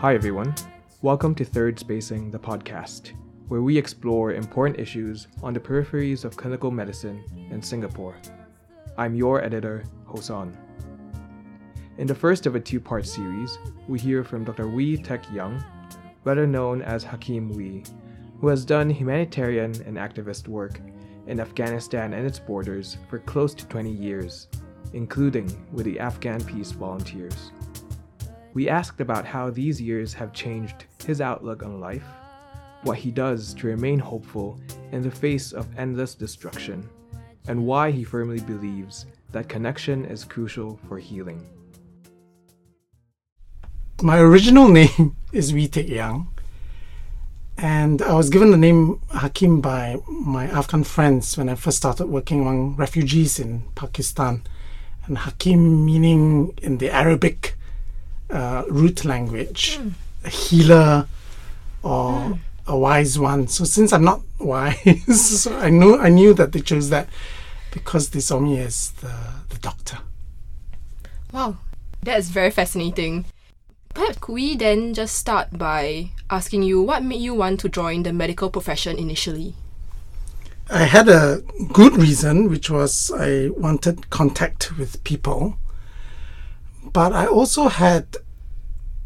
Hi, everyone. Welcome to Third Spacing, the podcast, where we explore important issues on the peripheries of clinical medicine in Singapore. I'm your editor, Hosan. In the first of a two part series, we hear from Dr. Wee Teck Young, better known as Hakim Wee, who has done humanitarian and activist work in Afghanistan and its borders for close to 20 years, including with the Afghan Peace Volunteers. We asked about how these years have changed his outlook on life, what he does to remain hopeful in the face of endless destruction, and why he firmly believes that connection is crucial for healing. My original name is Wee Young, and I was given the name Hakim by my Afghan friends when I first started working among refugees in Pakistan. And Hakim meaning in the Arabic uh, root language, mm. a healer or mm. a wise one. So since I'm not wise, so I knew I knew that they chose that because they saw me as the, the doctor. Wow, that's very fascinating. Perhaps could we then just start by asking you what made you want to join the medical profession initially? I had a good reason, which was I wanted contact with people. But I also had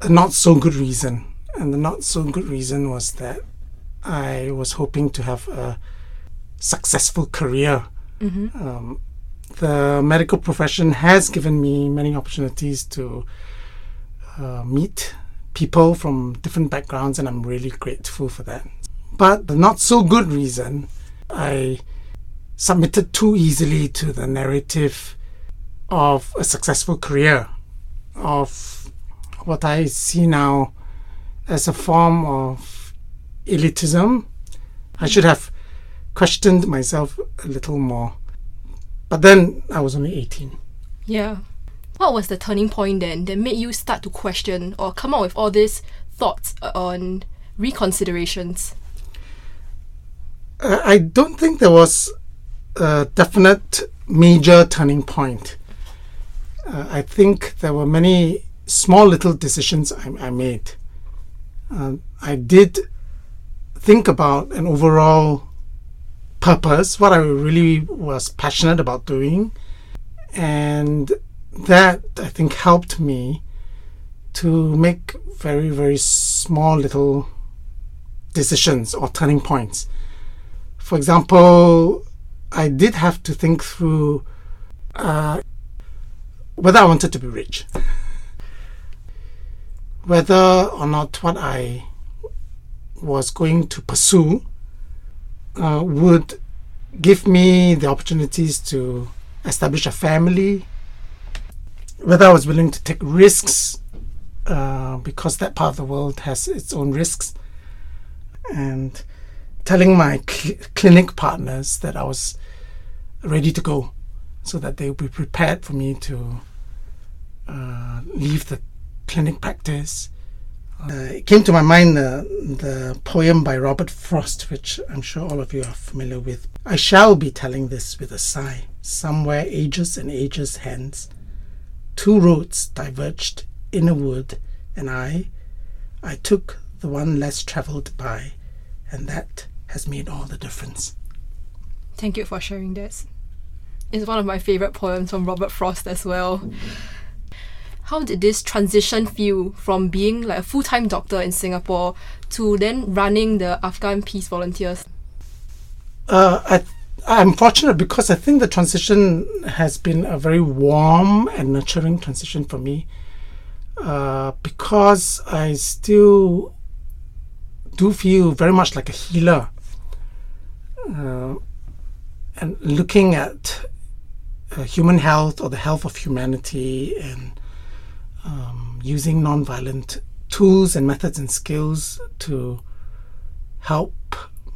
a not so good reason. And the not so good reason was that I was hoping to have a successful career. Mm-hmm. Um, the medical profession has given me many opportunities to uh, meet people from different backgrounds, and I'm really grateful for that. But the not so good reason, I submitted too easily to the narrative of a successful career of what I see now as a form of elitism. I should have questioned myself a little more. But then I was only 18. Yeah. What was the turning point then that made you start to question or come up with all these thoughts on reconsiderations? Uh, I don't think there was a definite major turning point uh, I think there were many small little decisions I, I made. Uh, I did think about an overall purpose, what I really was passionate about doing, and that I think helped me to make very, very small little decisions or turning points. For example, I did have to think through uh, whether I wanted to be rich, whether or not what I was going to pursue uh, would give me the opportunities to establish a family, whether I was willing to take risks uh, because that part of the world has its own risks, and telling my cl- clinic partners that I was ready to go so that they would be prepared for me to leave the clinic practice. Uh, it came to my mind uh, the poem by Robert Frost, which I'm sure all of you are familiar with. I shall be telling this with a sigh. Somewhere ages and ages hence, two roads diverged in a wood, and I, I took the one less travelled by, and that has made all the difference. Thank you for sharing this. It's one of my favorite poems from Robert Frost as well. How did this transition feel from being like a full time doctor in Singapore to then running the Afghan Peace Volunteers? Uh, I, I'm fortunate because I think the transition has been a very warm and nurturing transition for me. Uh, because I still do feel very much like a healer. Uh, and looking at uh, human health or the health of humanity and um, using nonviolent tools and methods and skills to help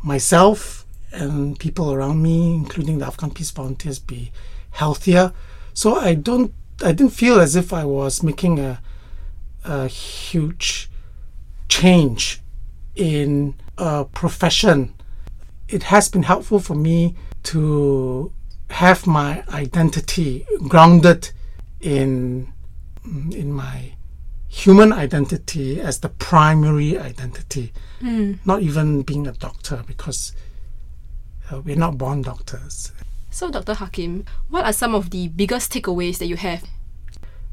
myself and people around me, including the Afghan Peace Volunteers, be healthier. So I don't, I didn't feel as if I was making a, a huge change in a profession. It has been helpful for me to have my identity grounded in in my human identity as the primary identity, not even being a doctor because uh, we're not born doctors. So, Dr. Hakim, what are some of the biggest takeaways that you have?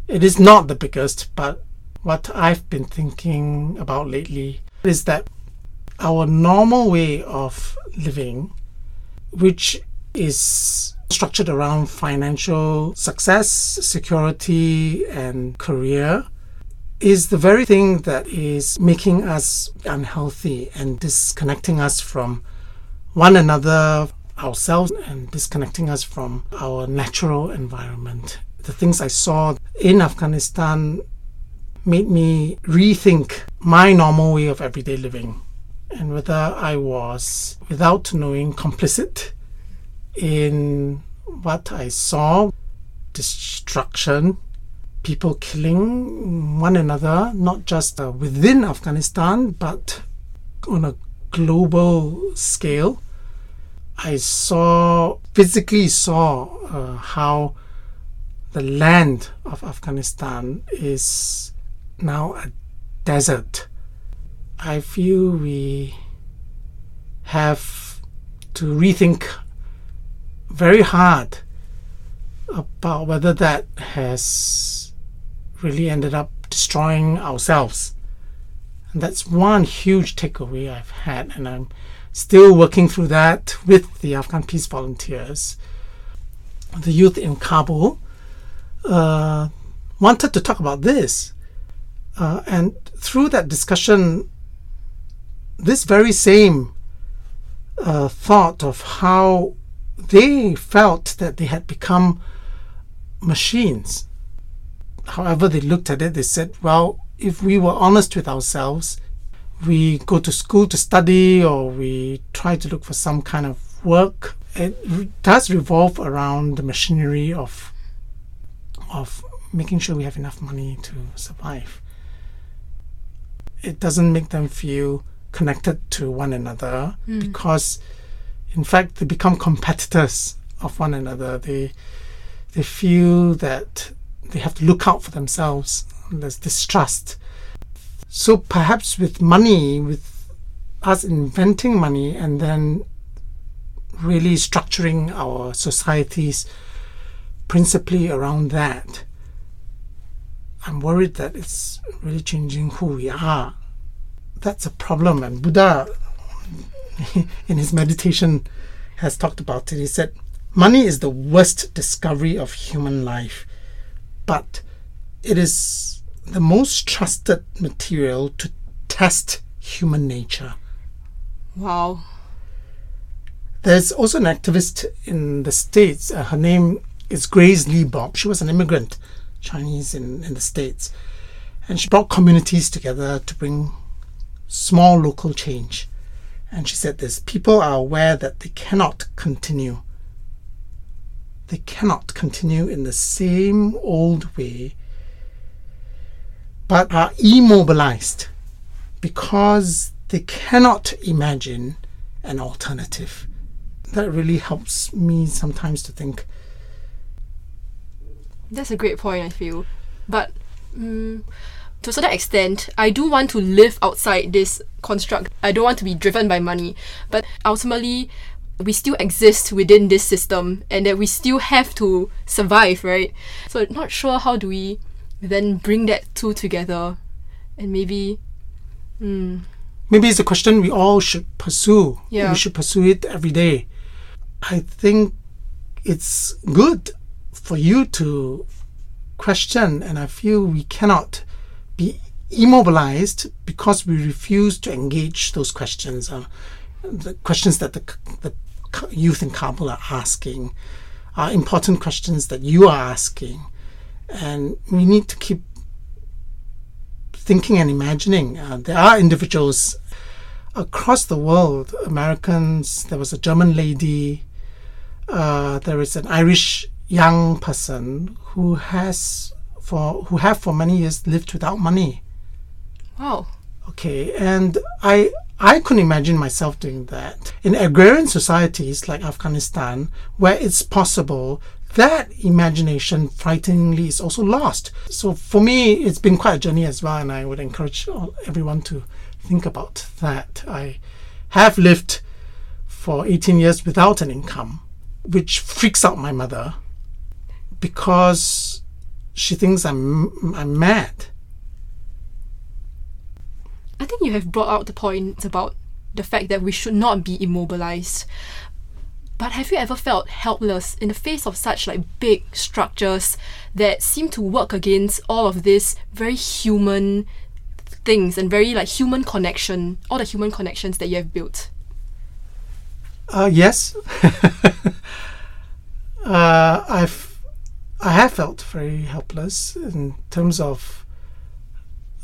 It is not the biggest, but what I've been thinking about lately is that our normal way of living, which is structured around financial success, security, and career, is the very thing that is making us unhealthy and disconnecting us from one another, ourselves, and disconnecting us from our natural environment. The things I saw in Afghanistan made me rethink my normal way of everyday living and whether I was, without knowing, complicit in what I saw destruction, people killing one another, not just uh, within Afghanistan, but on a global scale. I saw, physically saw uh, how the land of Afghanistan is now a desert. I feel we have to rethink very hard about whether that has really ended up destroying ourselves. And that's one huge takeaway I've had, and I'm still working through that with the Afghan Peace Volunteers. The youth in Kabul uh, wanted to talk about this. Uh, and through that discussion, this very same uh, thought of how they felt that they had become machines. However, they looked at it, they said, well, if we were honest with ourselves, we go to school to study or we try to look for some kind of work, it does revolve around the machinery of of making sure we have enough money to survive. It doesn't make them feel connected to one another hmm. because in fact they become competitors of one another. They they feel that they have to look out for themselves. There's distrust. So perhaps with money, with us inventing money and then really structuring our societies principally around that, I'm worried that it's really changing who we are. That's a problem. And Buddha, in his meditation, has talked about it. He said, Money is the worst discovery of human life, but it is the most trusted material to test human nature. Wow. There's also an activist in the States. Uh, her name is Grace Lee Boggs. She was an immigrant, Chinese in, in the States. And she brought communities together to bring small local change. And she said this people are aware that they cannot continue. They cannot continue in the same old way, but are immobilized because they cannot imagine an alternative. That really helps me sometimes to think That's a great point, I feel. But mm, to a certain extent, I do want to live outside this construct. I don't want to be driven by money. But ultimately, we still exist within this system and that we still have to survive, right? So, not sure how do we then bring that two together and maybe. Mm, maybe it's a question we all should pursue. Yeah. We should pursue it every day. I think it's good for you to question, and I feel we cannot be immobilized because we refuse to engage those questions, uh, the questions that the, the youth in Kabul are asking, are important questions that you are asking, and we need to keep thinking and imagining. Uh, there are individuals across the world, Americans, there was a German lady, uh, there is an Irish young person who has for who have for many years lived without money. wow. Okay, and I I couldn't imagine myself doing that in agrarian societies like Afghanistan, where it's possible that imagination, frighteningly, is also lost. So for me, it's been quite a journey as well, and I would encourage everyone to think about that. I have lived for 18 years without an income, which freaks out my mother because she thinks I'm I'm mad. I think you have brought out the point about the fact that we should not be immobilized. But have you ever felt helpless in the face of such like big structures that seem to work against all of this very human things and very like human connection, all the human connections that you have built? Uh, yes. uh, I've I have felt very helpless in terms of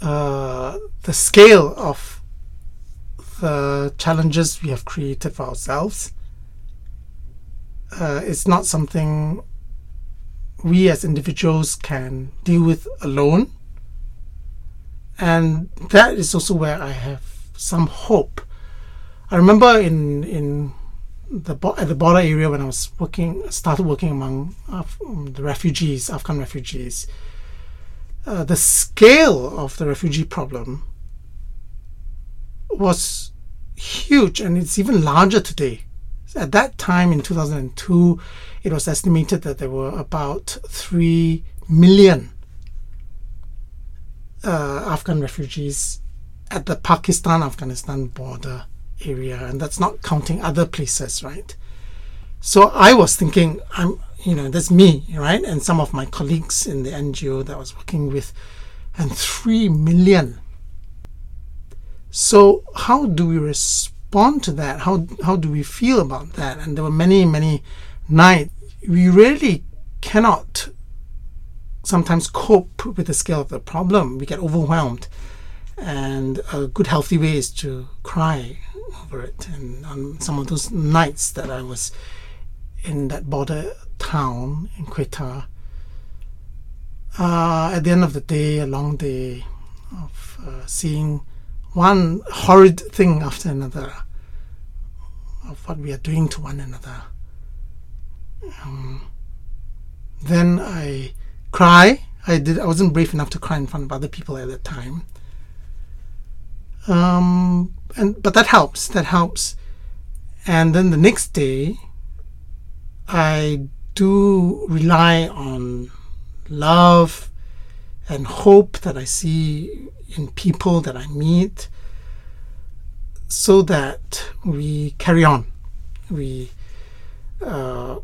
uh, the scale of the challenges we have created for ourselves. Uh, it's not something we as individuals can deal with alone. And that is also where I have some hope. I remember in in the at the border area when I was working, started working among um, the refugees, Afghan refugees. Uh, the scale of the refugee problem was huge, and it's even larger today. At that time in 2002, it was estimated that there were about 3 million uh, Afghan refugees at the Pakistan Afghanistan border area, and that's not counting other places, right? So I was thinking, I'm, you know, that's me, right? And some of my colleagues in the NGO that I was working with, and 3 million. So, how do we respond to that? How, how do we feel about that? And there were many, many nights. We really cannot sometimes cope with the scale of the problem. We get overwhelmed. And a good, healthy way is to cry over it. And on some of those nights that I was in that border town in Quetta, uh, at the end of the day, a long day of uh, seeing one horrid thing after another of what we are doing to one another. Um, then I cry. I did. I wasn't brave enough to cry in front of other people at that time. Um, and but that helps. That helps. And then the next day, I do rely on love and hope that I see in people that I meet, so that we carry on. We uh,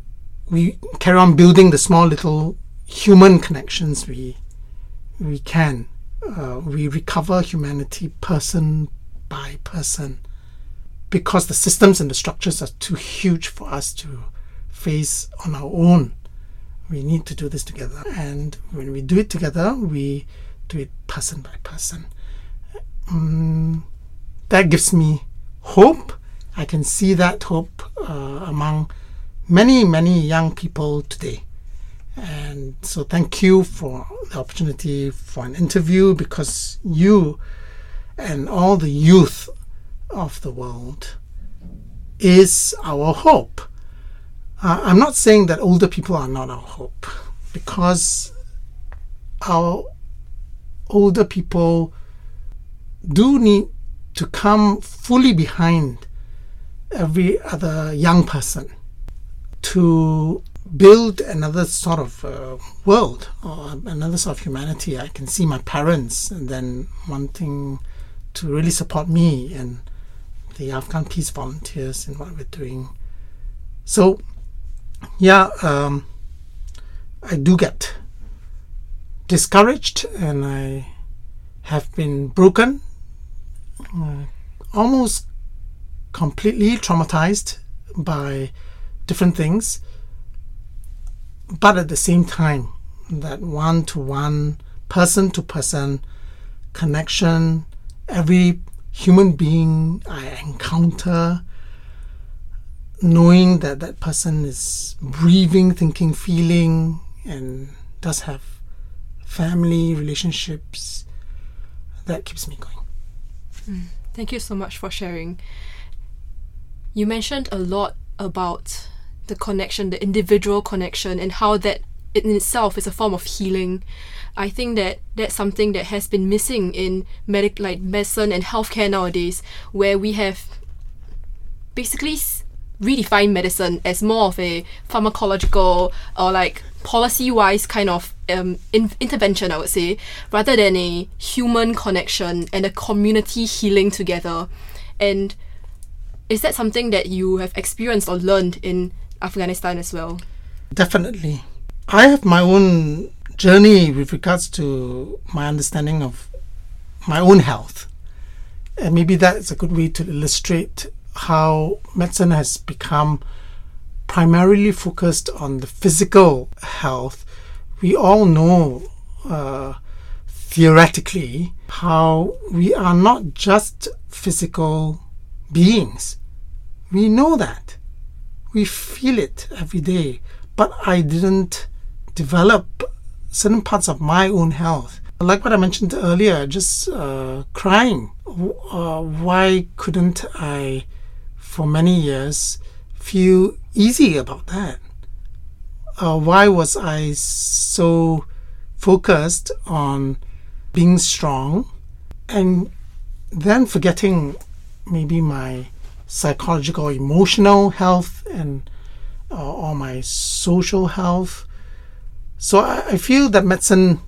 we carry on building the small little human connections we we can. Uh, we recover humanity person by person because the systems and the structures are too huge for us to face on our own. We need to do this together. And when we do it together, we do it person by person. Um, that gives me hope. I can see that hope uh, among many, many young people today. And so, thank you for the opportunity for an interview because you and all the youth of the world is our hope. Uh, I'm not saying that older people are not our hope because our older people do need to come fully behind every other young person to build another sort of uh, world or another sort of humanity. I can see my parents and then wanting to really support me and the Afghan peace volunteers in what we're doing. So, yeah, um, I do get discouraged and I have been broken, uh, almost completely traumatized by different things. But at the same time, that one to one, person to person connection every human being I encounter, knowing that that person is breathing, thinking, feeling, and does have family relationships, that keeps me going. Mm. Thank you so much for sharing. You mentioned a lot about the connection, the individual connection, and how that in itself is a form of healing. I think that that's something that has been missing in medic like medicine and healthcare nowadays, where we have basically redefined medicine as more of a pharmacological or like policy-wise kind of um, in- intervention, I would say, rather than a human connection and a community healing together. And is that something that you have experienced or learned in Afghanistan as well? Definitely. I have my own journey with regards to my understanding of my own health. And maybe that's a good way to illustrate how medicine has become primarily focused on the physical health. We all know uh, theoretically how we are not just physical beings. We know that. We feel it every day. But I didn't develop certain parts of my own health. Like what I mentioned earlier, just uh, crying. Uh, why couldn't I, for many years, feel easy about that? Uh, why was I so focused on being strong and then forgetting maybe my psychological, emotional health and uh, or my social health. So I, I feel that medicine,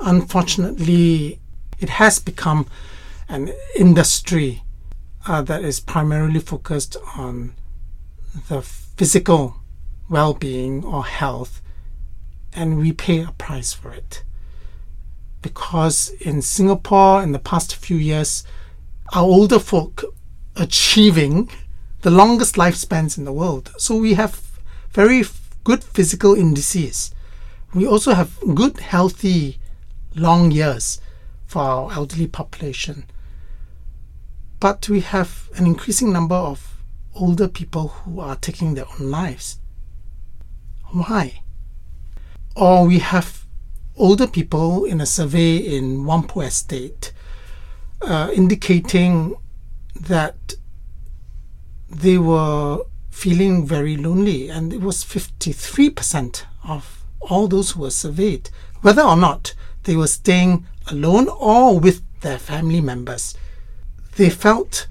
unfortunately, it has become an industry uh, that is primarily focused on the physical well-being or health, and we pay a price for it. Because in Singapore, in the past few years, our older folk achieving the longest lifespans in the world. So we have very good physical indices. We also have good, healthy, long years for our elderly population. But we have an increasing number of older people who are taking their own lives. Why? Or we have older people in a survey in Whampoa Estate uh, indicating that they were feeling very lonely, and it was 53% of all those who were surveyed, whether or not they were staying alone or with their family members. They felt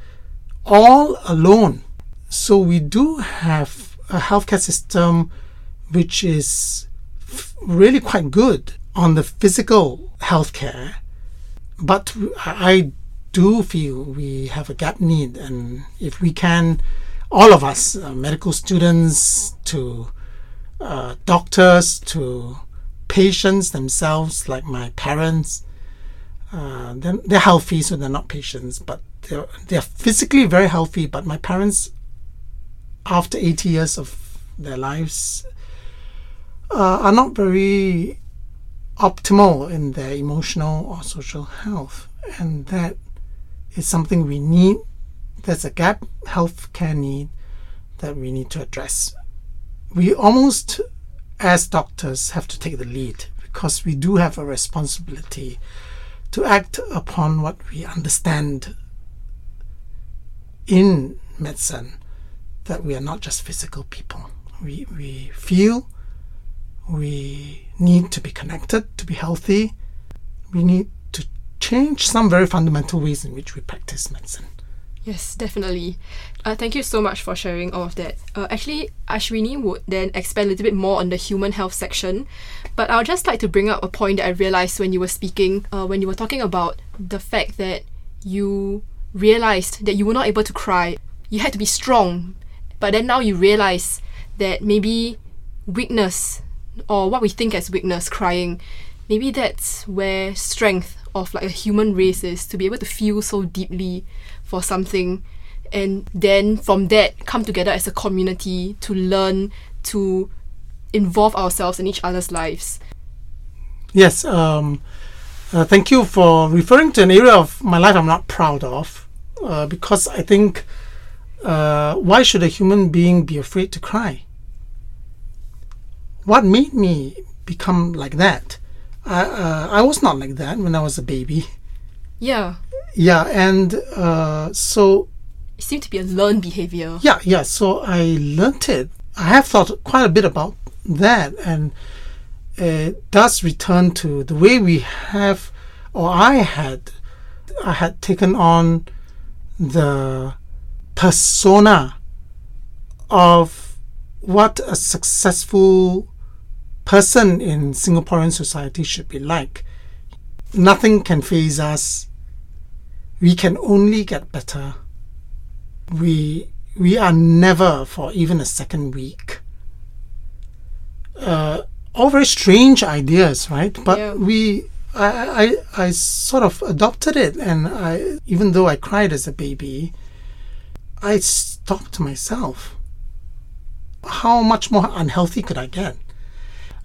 all alone. So we do have a healthcare system which is really quite good on the physical healthcare, but I do feel we have a gap need, and if we can, all of us, uh, medical students to uh, doctors to patients themselves, like my parents, uh, they're, they're healthy, so they're not patients, but they're, they're physically very healthy. But my parents, after 80 years of their lives, uh, are not very optimal in their emotional or social health, and that is something we need. There's a gap healthcare need that we need to address. We almost, as doctors, have to take the lead because we do have a responsibility to act upon what we understand in medicine that we are not just physical people. We, we feel, we need to be connected, to be healthy. We need change some very fundamental ways in which we practice medicine. Yes, definitely. Uh, thank you so much for sharing all of that. Uh, actually, Ashwini would then expand a little bit more on the human health section, but I would just like to bring up a point that I realized when you were speaking, uh, when you were talking about the fact that you realized that you were not able to cry. You had to be strong, but then now you realize that maybe weakness, or what we think as weakness, crying, maybe that's where strength of like a human race is to be able to feel so deeply for something and then from that come together as a community to learn to involve ourselves in each other's lives. Yes um, uh, thank you for referring to an area of my life i'm not proud of uh, because i think uh, why should a human being be afraid to cry? What made me become like that I, uh, I was not like that when I was a baby. Yeah. Yeah, and uh, so. It seemed to be a learned behavior. Yeah, yeah. So I learned it I have thought quite a bit about that, and it does return to the way we have, or I had, I had taken on the persona of what a successful person in Singaporean society should be like. Nothing can phase us. We can only get better. We we are never for even a second weak. Uh, all very strange ideas, right? But Yeah. we, I, I, I sort of adopted it, and I, even though I cried as a baby, I stopped myself. How much more unhealthy could I get?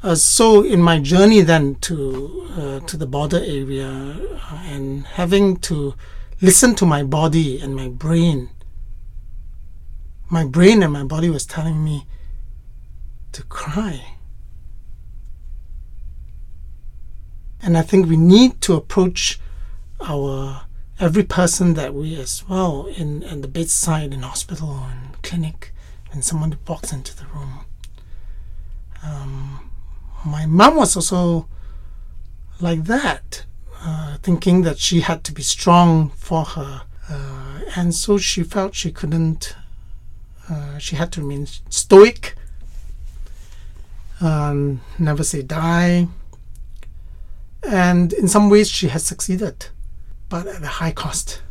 Uh, so in my journey then to uh, to the border area uh, and having to listen to my body and my brain my brain and my body was telling me to cry. And i think we need to approach our every person that we as well in, in the bedside in hospital and clinic when someone walks into the room. Um, my mom was also like that, uh, thinking that she had to be strong for her. Uh, and so she felt she couldn't, uh, she had to remain stoic, um, never say die. And in some ways, she has succeeded, but at a high cost.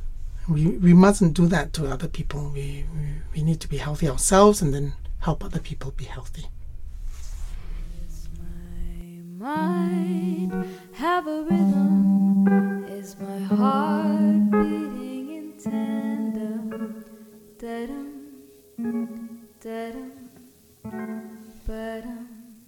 We, we mustn't do that to other people. We, we, we need to be healthy ourselves and then help other people be healthy mind have a rhythm? Is my heart beating in tandem? Da-dum, da-dum, ba-dum.